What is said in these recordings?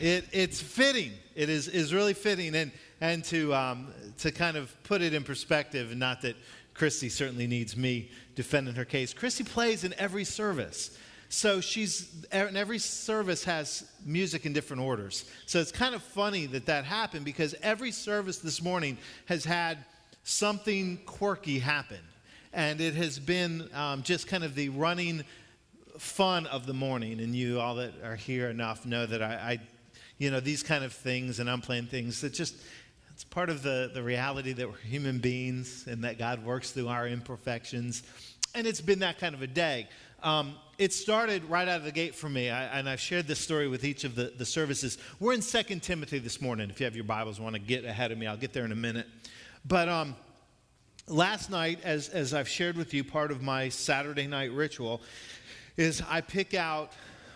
It, it's fitting. It is, is really fitting. And, and to, um, to kind of put it in perspective, and not that Christy certainly needs me defending her case, Christy plays in every service. So she's, in every service has music in different orders. So it's kind of funny that that happened because every service this morning has had something quirky happen. And it has been um, just kind of the running fun of the morning. And you all that are here enough know that I, I you know, these kind of things and unplanned things that just, it's part of the, the reality that we're human beings and that God works through our imperfections. And it's been that kind of a day. Um, it started right out of the gate for me, I, and I've shared this story with each of the, the services. We're in 2 Timothy this morning. If you have your Bibles, want to get ahead of me, I'll get there in a minute. But um, last night, as, as I've shared with you, part of my Saturday night ritual is I pick out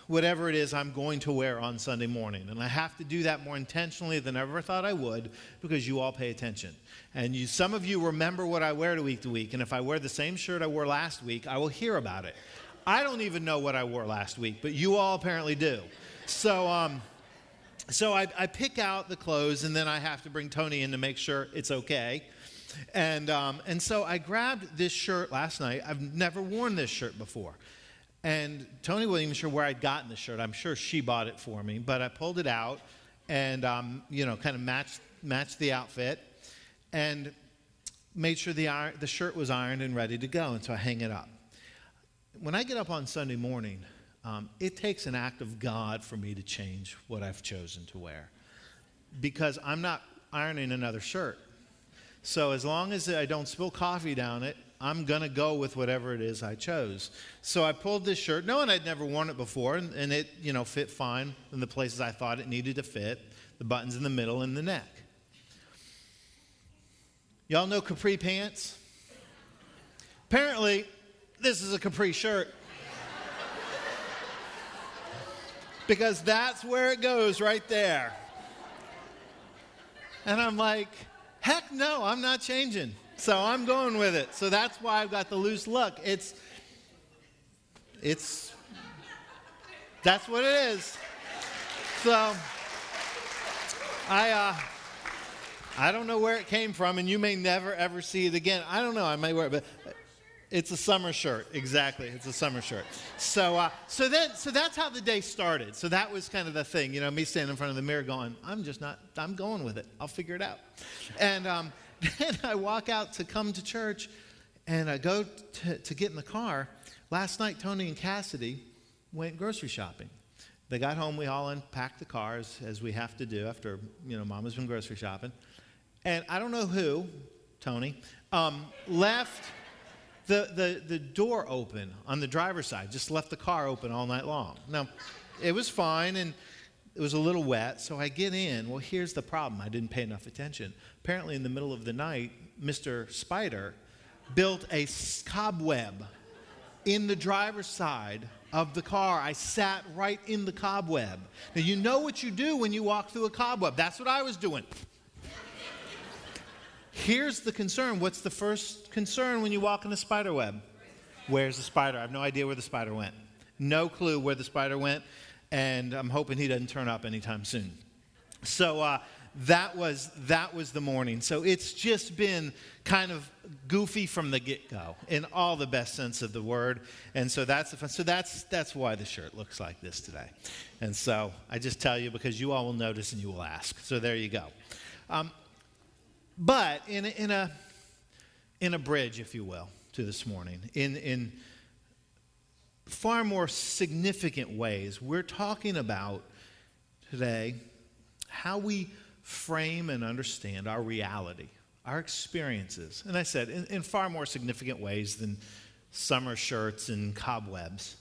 whatever it is I'm going to wear on Sunday morning. And I have to do that more intentionally than I ever thought I would because you all pay attention. And you, some of you remember what I wear to week to week. And if I wear the same shirt I wore last week, I will hear about it. I don't even know what I wore last week, but you all apparently do. So, um, so I, I, pick out the clothes, and then I have to bring Tony in to make sure it's okay. And, um, and so I grabbed this shirt last night. I've never worn this shirt before. And Tony wasn't even sure where I'd gotten the shirt. I'm sure she bought it for me, but I pulled it out and, um, you know, kind of matched, matched the outfit and made sure the, iron, the shirt was ironed and ready to go. And so I hang it up when I get up on Sunday morning, um, it takes an act of God for me to change what I've chosen to wear because I'm not ironing another shirt. So as long as I don't spill coffee down it, I'm going to go with whatever it is I chose. So I pulled this shirt, knowing I'd never worn it before, and, and it, you know, fit fine in the places I thought it needed to fit, the buttons in the middle and the neck. Y'all know capri pants? Apparently, this is a capri shirt. because that's where it goes right there. And I'm like, heck no, I'm not changing. So I'm going with it. So that's why I've got the loose look. It's, it's, that's what it is. So I, uh, I don't know where it came from, and you may never ever see it again. I don't know. I may wear it, but it's a summer shirt, exactly. It's a summer shirt. So, uh, so then, so that's how the day started. So that was kind of the thing, you know, me standing in front of the mirror, going, "I'm just not. I'm going with it. I'll figure it out." And um, then I walk out to come to church, and I go to, to get in the car. Last night, Tony and Cassidy went grocery shopping. They got home. We all unpacked the cars as we have to do after you know Mama's been grocery shopping. And I don't know who, Tony, um, left the, the, the door open on the driver's side, just left the car open all night long. Now, it was fine and it was a little wet, so I get in. Well, here's the problem I didn't pay enough attention. Apparently, in the middle of the night, Mr. Spider built a cobweb in the driver's side of the car. I sat right in the cobweb. Now, you know what you do when you walk through a cobweb. That's what I was doing. Here's the concern. What's the first concern when you walk in a spider web? Where's the spider? I have no idea where the spider went. No clue where the spider went, and I'm hoping he doesn't turn up anytime soon. So uh, that was that was the morning. So it's just been kind of goofy from the get-go in all the best sense of the word. And so that's the fun. So that's that's why the shirt looks like this today. And so I just tell you because you all will notice and you will ask. So there you go. Um, but in a, in a, in a bridge, if you will, to this morning, in, in far more significant ways, we're talking about today how we frame and understand our reality, our experiences. And I said, in, in far more significant ways than summer shirts and cobwebs.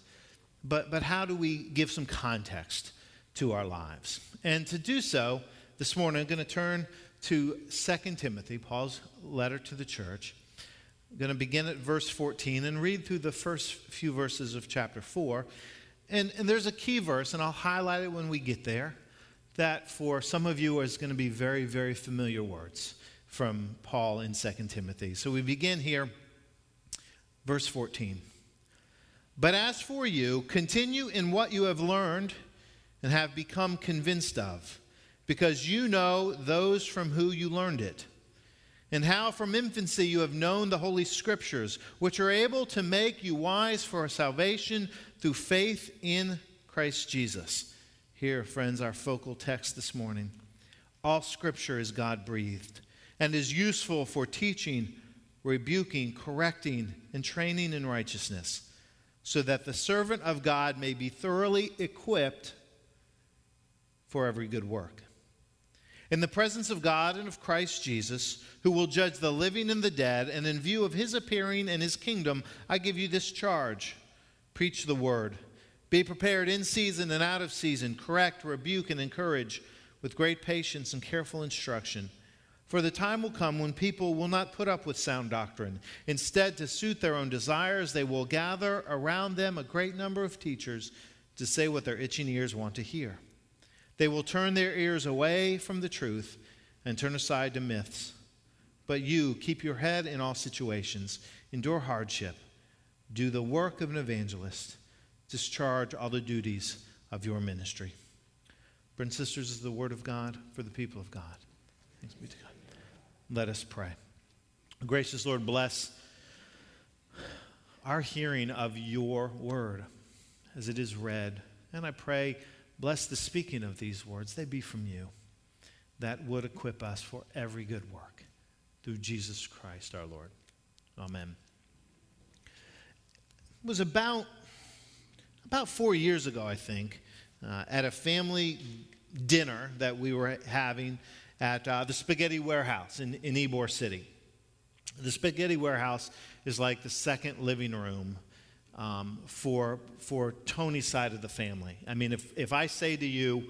But, but how do we give some context to our lives? And to do so, this morning I'm going to turn to 2 Timothy, Paul's letter to the church. I'm going to begin at verse 14 and read through the first few verses of chapter 4. And, and there's a key verse, and I'll highlight it when we get there, that for some of you is going to be very, very familiar words from Paul in 2 Timothy. So we begin here, verse 14. But as for you, continue in what you have learned and have become convinced of, because you know those from who you learned it, and how from infancy you have known the Holy Scriptures, which are able to make you wise for salvation through faith in Christ Jesus. Here, friends, our focal text this morning. All Scripture is God breathed and is useful for teaching, rebuking, correcting, and training in righteousness, so that the servant of God may be thoroughly equipped for every good work. In the presence of God and of Christ Jesus, who will judge the living and the dead, and in view of his appearing and his kingdom, I give you this charge preach the word. Be prepared in season and out of season, correct, rebuke, and encourage with great patience and careful instruction. For the time will come when people will not put up with sound doctrine. Instead, to suit their own desires, they will gather around them a great number of teachers to say what their itching ears want to hear. They will turn their ears away from the truth and turn aside to myths. But you, keep your head in all situations, endure hardship, do the work of an evangelist, discharge all the duties of your ministry. Brothers and sisters, is the word of God for the people of God. Thanks be to God. Let us pray. Gracious Lord, bless our hearing of your word as it is read. And I pray Bless the speaking of these words, they be from you, that would equip us for every good work through Jesus Christ our Lord. Amen. It was about, about four years ago, I think, uh, at a family dinner that we were having at uh, the Spaghetti Warehouse in, in Ybor City. The Spaghetti Warehouse is like the second living room um, for, for Tony's side of the family. I mean, if, if I say to you,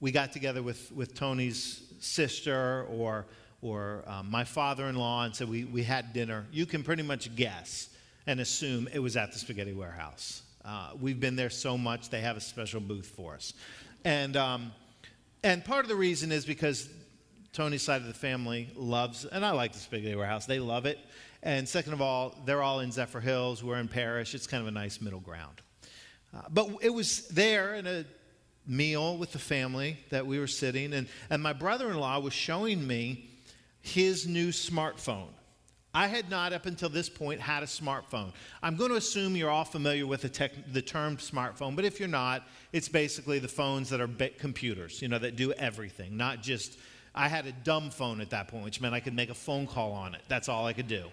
we got together with, with Tony's sister or, or um, my father in law and said we, we had dinner, you can pretty much guess and assume it was at the Spaghetti Warehouse. Uh, we've been there so much, they have a special booth for us. And, um, and part of the reason is because Tony's side of the family loves, and I like the Spaghetti Warehouse, they love it. And second of all, they're all in Zephyrhills. We're in Parrish. It's kind of a nice middle ground. Uh, but it was there in a meal with the family that we were sitting, and, and my brother in law was showing me his new smartphone. I had not, up until this point, had a smartphone. I'm going to assume you're all familiar with the, tech, the term smartphone, but if you're not, it's basically the phones that are computers, you know, that do everything, not just I had a dumb phone at that point, which meant I could make a phone call on it. That's all I could do.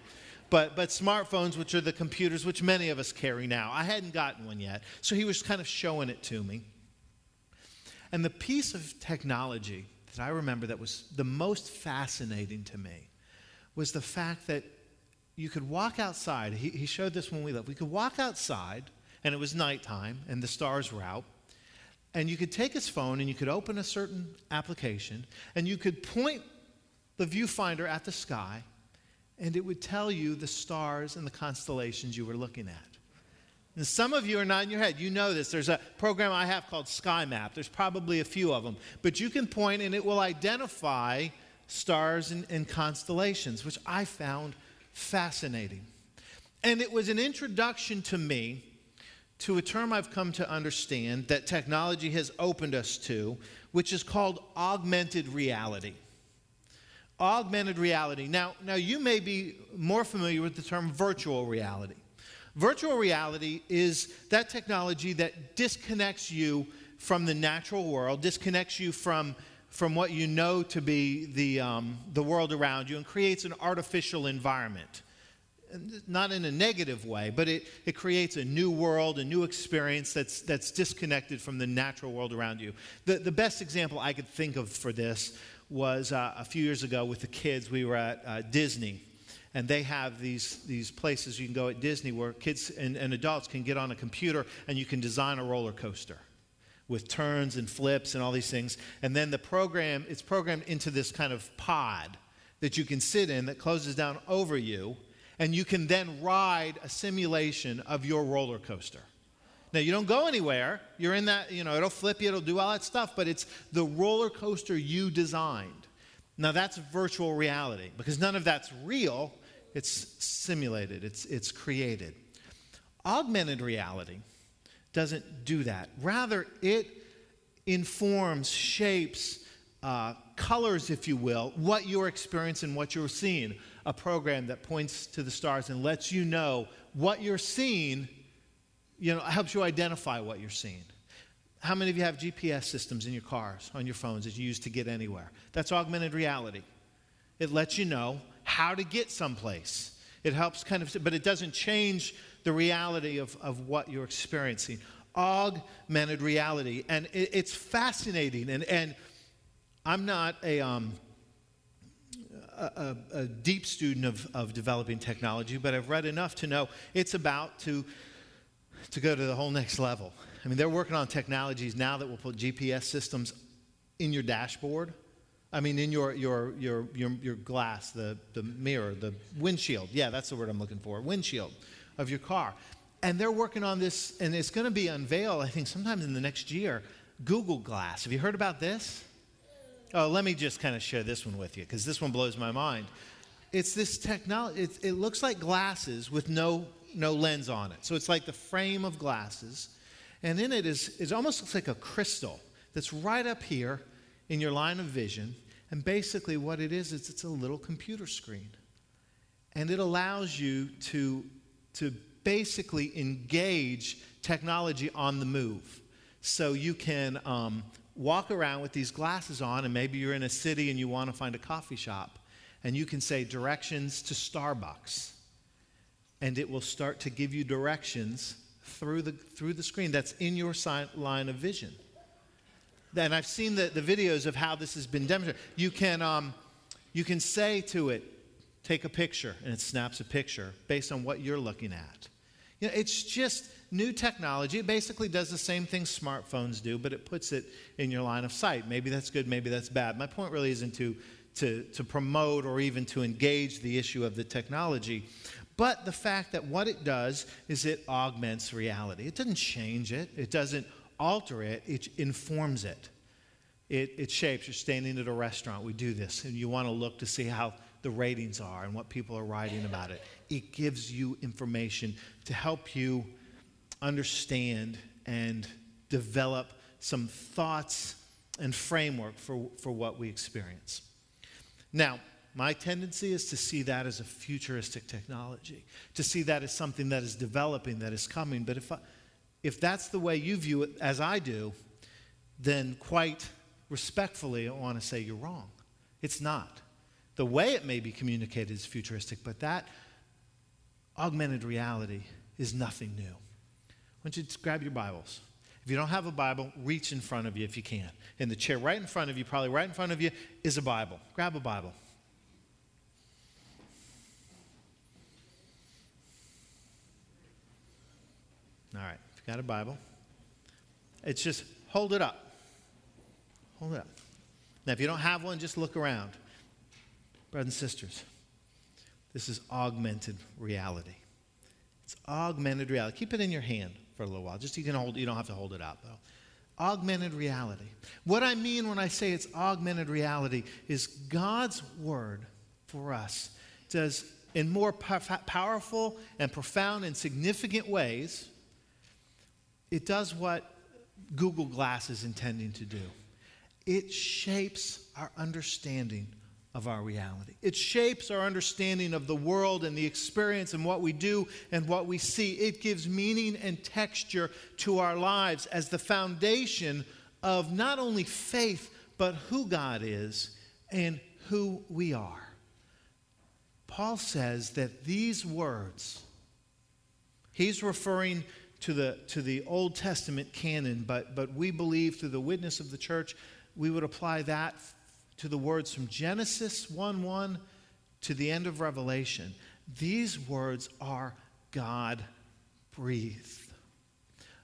But, but smartphones, which are the computers which many of us carry now, I hadn't gotten one yet. So he was kind of showing it to me. And the piece of technology that I remember that was the most fascinating to me was the fact that you could walk outside. He, he showed this when we left. We could walk outside, and it was nighttime, and the stars were out and you could take his phone and you could open a certain application and you could point the viewfinder at the sky and it would tell you the stars and the constellations you were looking at. And some of you are not in your head. You know this. There's a program I have called Sky Map. There's probably a few of them. But you can point and it will identify stars and, and constellations, which I found fascinating. And it was an introduction to me to a term I've come to understand that technology has opened us to, which is called augmented reality. Augmented reality. Now, now you may be more familiar with the term virtual reality. Virtual reality is that technology that disconnects you from the natural world, disconnects you from, from what you know to be the, um, the world around you, and creates an artificial environment not in a negative way, but it, it creates a new world, a new experience that's, that's disconnected from the natural world around you. The, the best example I could think of for this was uh, a few years ago with the kids. We were at uh, Disney, and they have these, these places you can go at Disney where kids and, and adults can get on a computer and you can design a roller coaster with turns and flips and all these things. And then the program, it's programmed into this kind of pod that you can sit in that closes down over you and you can then ride a simulation of your roller coaster. Now, you don't go anywhere. You're in that, you know, it'll flip you, it'll do all that stuff, but it's the roller coaster you designed. Now, that's virtual reality because none of that's real, it's simulated, it's, it's created. Augmented reality doesn't do that. Rather, it, informs, shapes, uh, colors, if you will, what you're experiencing, what you're seeing. A program that points to the stars and lets you know what you're seeing, you know, it helps you identify what you're seeing. How many of you have GPS systems in your cars, on your phones that you use to get anywhere? That's augmented reality. It lets you know how to get someplace. It helps kind of, but it doesn't change the reality of, of what you're experiencing. Augmented reality. And it, it's fascinating. And, and I'm not a, um, a, a, deep student of, of developing technology, but I've read enough to know it's about to, to go to the whole next level. I mean, they're working on technologies now that will put GPS systems in your dashboard. I mean, in your, your, your, your, your glass, the, the mirror, the windshield. Yeah, that's the word I'm looking for windshield of your car. And they're working on this, and it's going to be unveiled, I think, sometime in the next year. Google Glass. Have you heard about this? Oh, let me just kind of share this one with you because this one blows my mind. It's this technology, it, it looks like glasses with no, no lens on it. So it's like the frame of glasses and in it is, it almost looks like a crystal that's right up here in your line of vision. And basically, what it is, is it's a little computer screen. And it allows you to, to basically engage technology on the move. So you can um, walk around with these glasses on, and maybe you're in a city and you want to find a coffee shop, and you can say directions to Starbucks. And it will start to give you directions through the, through the screen that's in your line of vision. And I've seen the, the videos of how this has been demonstrated. You can, um, you can say to it, take a picture, and it snaps a picture based on what you're looking at. You know, it's just new technology. It basically does the same thing smartphones do, but it puts it in your line of sight. Maybe that's good, maybe that's bad. My point really isn't to, to, to promote or even to engage the issue of the technology but the fact that what it does is it augments reality. It doesn't change it, it doesn't alter it, it informs it. It, it shapes. You're standing at a restaurant, we do this, and you want to look to see how the ratings are and what people are writing about it. It gives you information to help you understand and develop some thoughts and framework for, for what we experience. Now, my tendency is to see that as a futuristic technology, to see that as something that is developing, that is coming. But if, I, if that's the way you view it, as I do, then quite respectfully, I want to say you're wrong. It's not. The way it may be communicated is futuristic, but that augmented reality is nothing new. I want you to grab your Bibles? If you don't have a Bible, reach in front of you if you can. In the chair right in front of you, probably right in front of you, is a Bible. Grab a Bible. All right, if you've got a Bible, it's just hold it up. Hold it up. Now, if you don't have one, just look around. Brothers and sisters, this is augmented reality. It's augmented reality. Keep it in your hand for a little while. Just you can hold. You don't have to hold it out though. Augmented reality. What I mean when I say it's augmented reality is God's word for us does in more powerful and profound and significant ways it does what Google Glass is intending to do it shapes our understanding of our reality. It shapes our understanding of the world and the experience and what we do and what we see. It gives meaning and texture to our lives as the foundation of not only faith, but who God is and who we are. Paul says that these words, he's referring to the, to the Old Testament canon, but, but we believe through the witness of the church, we would apply that to the words from Genesis 1 1 to the end of Revelation. These words are God breathed.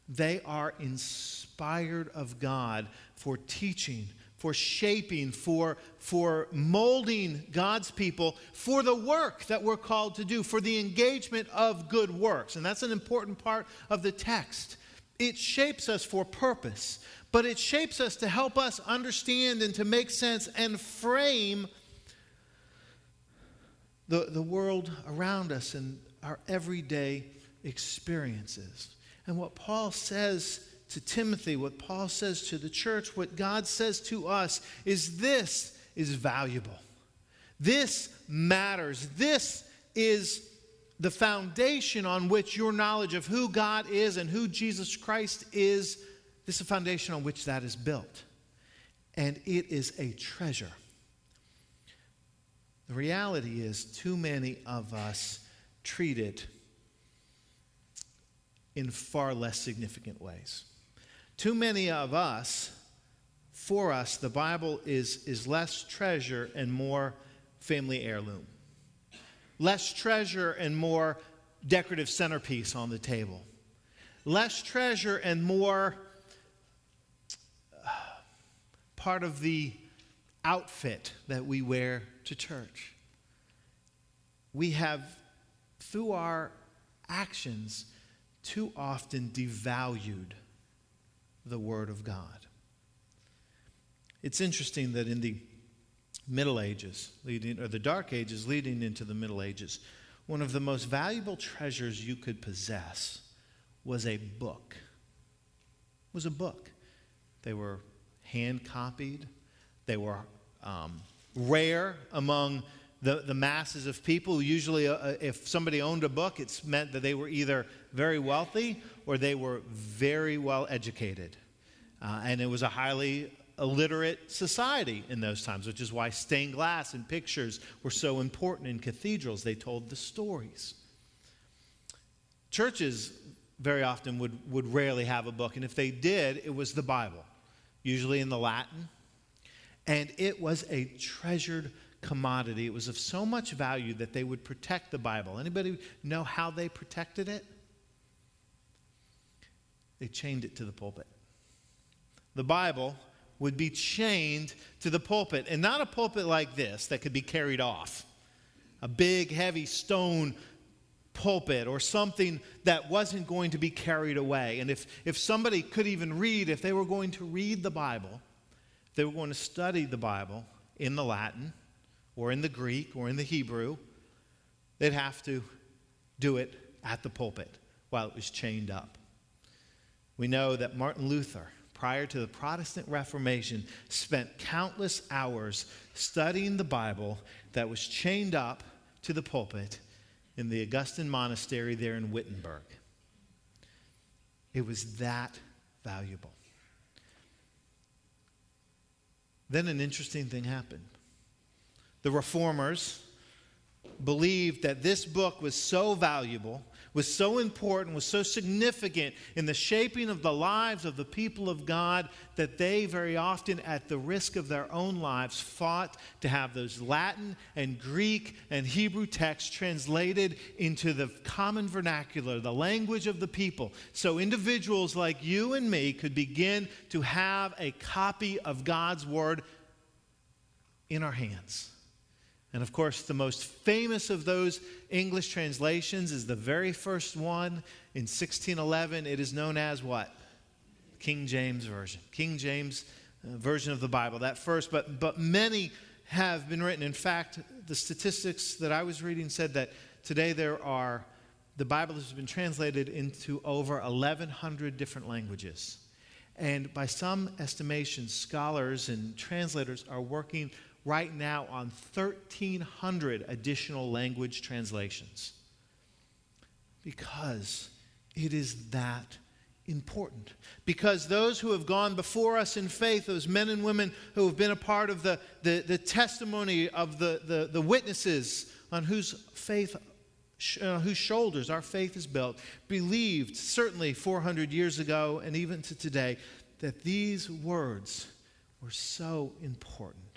They are inspired of God for teaching, for shaping, for, for molding God's people for the work that we're called to do, for the engagement of good works. And that's an important part of the text. It shapes us for purpose, but it shapes us to help us understand and to make sense and frame the, the world around us and our everyday experiences. And what Paul says to Timothy, what Paul says to the church, what God says to us is this is valuable. This matters. This is the foundation on which your knowledge of who God is and who Jesus Christ is, this is a foundation on which that is built. And it is a treasure. The reality is, too many of us treat it in far less significant ways. Too many of us, for us, the Bible is, is less treasure and more family heirloom. Less treasure and more decorative centerpiece on the table. Less treasure and more uh, part of the outfit that we wear to church. We have, through our actions, too often devalued the Word of God. It's interesting that in the Middle Ages, leading, or the Dark Ages leading into the Middle Ages, one of the most valuable treasures you could possess was a book. Was a book. They were hand copied. They were um, rare among the, the masses of people. Usually, uh, uh, if somebody owned a book, it's meant that they were either very wealthy or they were very well educated. Uh, and it was a highly illiterate society in those times, which is why stained glass and pictures were so important in cathedrals. They told the stories. Churches very often would, would rarely have a book, and if they did, it was the Bible, usually in the Latin. And it was a treasured commodity. It was of so much value that they would protect the Bible. Anybody know how they protected it? They chained it to the pulpit. The Bible would be chained to the pulpit, and not a pulpit like this that could be carried off. A big, heavy stone pulpit or something that wasn't going to be carried away. And if, if somebody could even read, if they were going to read the Bible, they were going to study the Bible in the Latin or in the Greek or in the Hebrew, they'd have to do it at the pulpit while it was chained up. We know that Martin Luther, prior to the Protestant Reformation, spent countless hours studying the Bible that was chained up to the pulpit in the Augustine Monastery there in Wittenberg. It was that valuable. Then an interesting thing happened. The reformers believed that this book was so valuable, was so important, was so significant in the shaping of the lives of the people of God that they very often, at the risk of their own lives, fought to have those Latin and Greek and Hebrew texts translated into the common vernacular, the language of the people, so individuals like you and me could begin to have a copy of God's Word in our hands. And of course, the most famous of those English translations is the very first one in 1611. It is known as what? King James Version. King James uh, Version of the Bible. That first, but, but many have been written. In fact, the statistics that I was reading said that today there are, the Bible has been translated into over 1,100 different languages. And by some estimations, scholars and translators are working right now on 1,300 additional language translations because it is that important. Because those who have gone before us in faith, those men and women who have been a part of the, the, the testimony of the, the, the witnesses on whose faith uh, whose shoulders our faith is built, believed certainly 400 years ago and even to today that these words were so important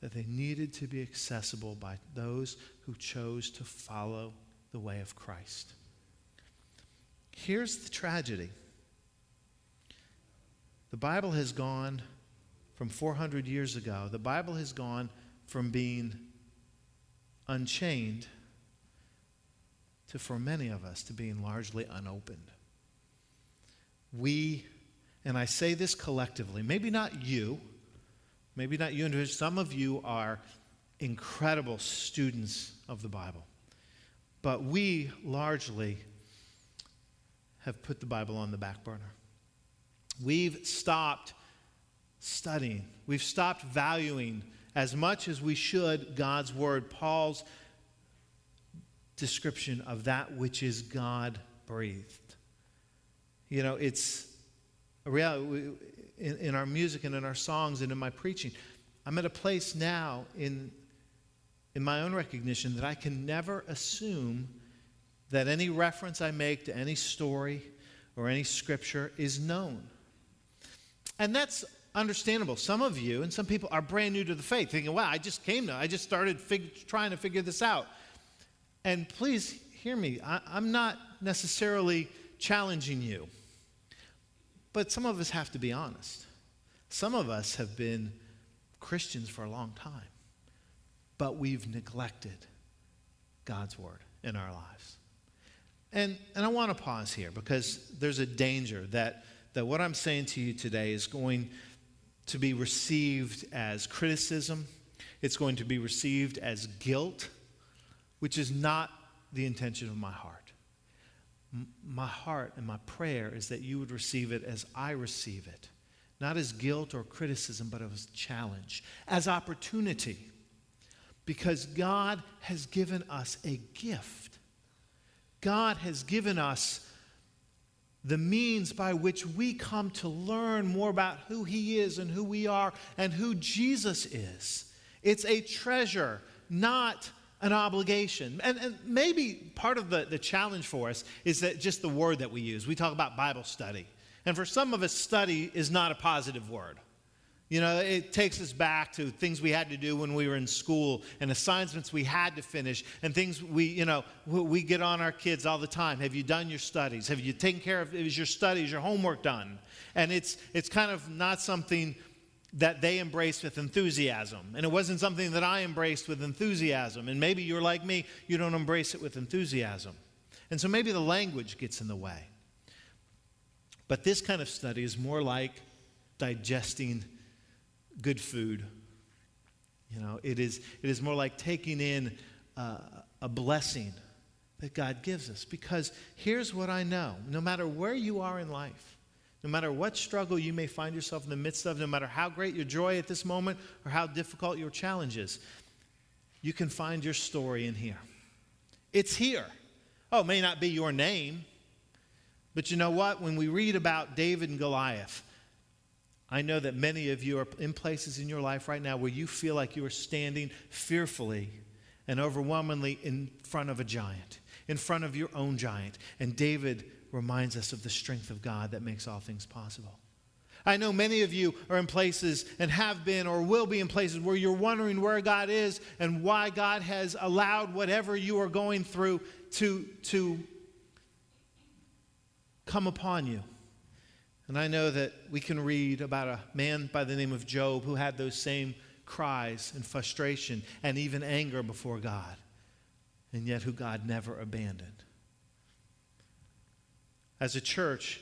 that they needed to be accessible by those who chose to follow the way of Christ. Here's the tragedy the Bible has gone from 400 years ago, the Bible has gone from being unchained to, for many of us, to being largely unopened. We, and I say this collectively, maybe not you, Maybe not you individually. Some of you are incredible students of the Bible. But we largely have put the Bible on the back burner. we've stopped studying, we've stopped valuing as much as we should God's Word, Paul's description of that which is God breathed. You know, it's a reality in, in our music and in our songs and in my preaching. I'm at a place now in, in my own recognition that I can never assume that any reference I make to any story or any scripture is known. And that's understandable. Some of you and some people are brand new to the faith, thinking, wow, I just came to, I just started fig- trying to figure this out. And please hear me, I, I'm not necessarily challenging you, but some of us have to be honest. Some of us have been Christians for a long time, but we've neglected God's word in our lives. And, and I want to pause here because there's a danger that, that what I'm saying to you today is going to be received as criticism, it's going to be received as guilt, which is not the intention of my heart. My heart and my prayer is that you would receive it as I receive it, not as guilt or criticism, but as challenge, as opportunity. Because God has given us a gift. God has given us the means by which we come to learn more about who He is and who we are and who Jesus is. It's a treasure, not an obligation. And, and, maybe part of the, the challenge for us is that just the word that we use. We talk about Bible study. And for some of us, study is not a positive word. You know, it takes us back to things we had to do when we were in school and assignments we had to finish and things we, you know, we get on our kids all the time. Have you done your studies? Have you taken care of is your studies, your homework done? And it's it's kind of not something that they embraced with enthusiasm. And it wasn't something that I embraced with enthusiasm. And maybe you're like me, you don't embrace it with enthusiasm. And so maybe the language gets in the way. But this kind of study is more like digesting good food. You know, it is, it is more like taking in uh, a blessing that God gives us. Because here's what I know no matter where you are in life, no matter what struggle you may find yourself in the midst of, no matter how great your joy at this moment or how difficult your challenge is, you can find your story in here. It's here. Oh, it may not be your name, but you know what? When we read about David and Goliath, I know that many of you are in places in your life right now where you feel like you are standing fearfully and overwhelmingly in front of a giant, in front of your own giant. And David reminds us of the strength of God that makes all things possible. I know many of you are in places and have been or will be in places where you're wondering where God is and why God has allowed whatever you are going through to, to come upon you. And I know that we can read about a man by the name of Job who had those same cries and frustration and even anger before God, and yet who God never abandoned. As a church,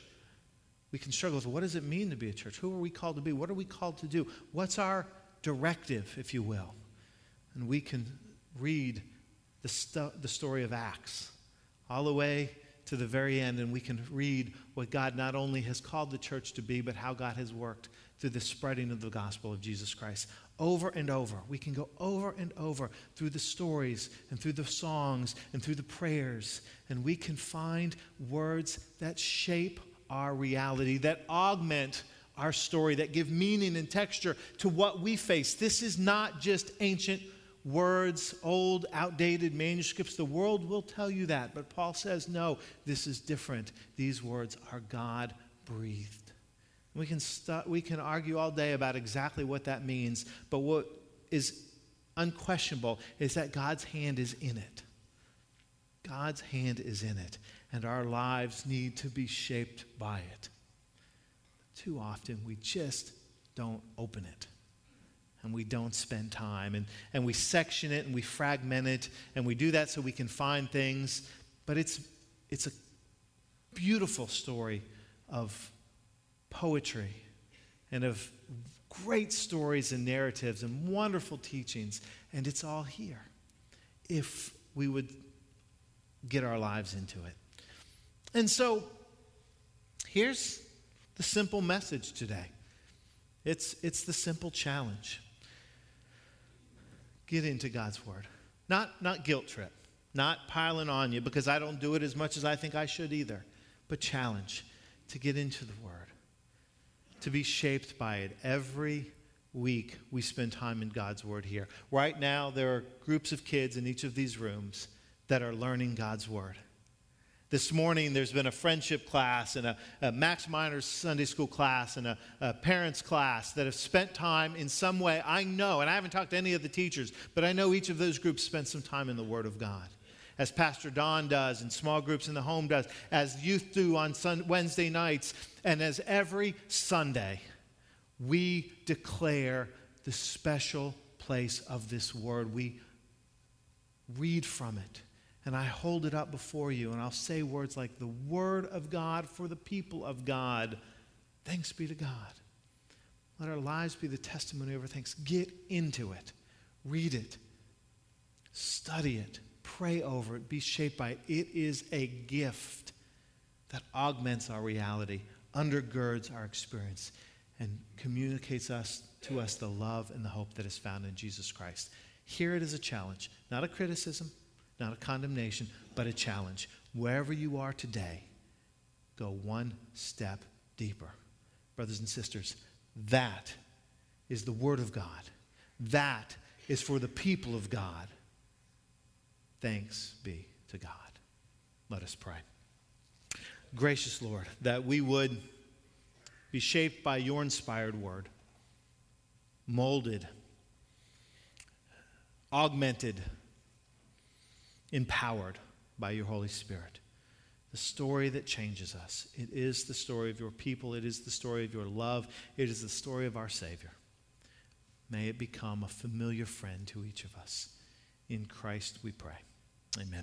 we can struggle with what does it mean to be a church? Who are we called to be? What are we called to do? What's our directive, if you will? And we can read the, the story of Acts all the way to the very end, and we can read what God not only has called the church to be, but how God has worked through the spreading of the gospel of Jesus Christ. Over and over. We can go over and over through the stories and through the songs and through the prayers, and we can find words that shape our reality, that augment our story, that give meaning and texture to what we face. This is not just ancient words, old, outdated manuscripts. The world will tell you that. But Paul says, no, this is different. These words are God breathed. We can, st- we can argue all day about exactly what that means, but what is unquestionable is that God's hand is in it. God's hand is in it, and our lives need to be shaped by it. Too often, we just don't open it and we don't spend time. And, and we section it and we fragment it, and we do that so we can find things. But it's, it's a beautiful story of poetry and of great stories and narratives and wonderful teachings. And it's all here if we would get our lives into it. And so here's the simple message today. It's, it's the simple challenge. Get into God's Word. Not, not guilt trip, not piling on you because I don't do it as much as I think I should either, but challenge to get into the Word, to be shaped by it. Every week we spend time in God's Word here. Right now, there are groups of kids in each of these rooms that are learning God's Word. This morning, there's been a friendship class and a, a Max Miner's Sunday school class and a, a, parents' class that have spent time in some way. I know, and I haven't talked to any of the teachers, but I know each of those groups spent some time in the Word of God. As Pastor Don does, and small groups in the home does, as youth do on Wednesday nights, and as every Sunday, we declare the special place of this Word. We read from it and I hold it up before you, and I'll say words like the Word of God for the people of God. Thanks be to God. Let our lives be the testimony of our thanks. Get into it, read it, study it, pray over it, be shaped by it. It is a gift that augments our reality, undergirds our experience, and communicates us to us the love and the hope that is found in Jesus Christ. Here it is a challenge, not a criticism not a condemnation, but a challenge. Wherever you are today, go one step deeper. Brothers and sisters, that is the Word of God. That is for the people of God. Thanks be to God. Let us pray. Gracious Lord, that we would be shaped by your inspired word, molded, augmented, empowered by your Holy Spirit. The story that changes us. It is the story of your people. It is the story of your love. It is the story of our Savior. May it become a familiar friend to each of us. In Christ we pray. Amen.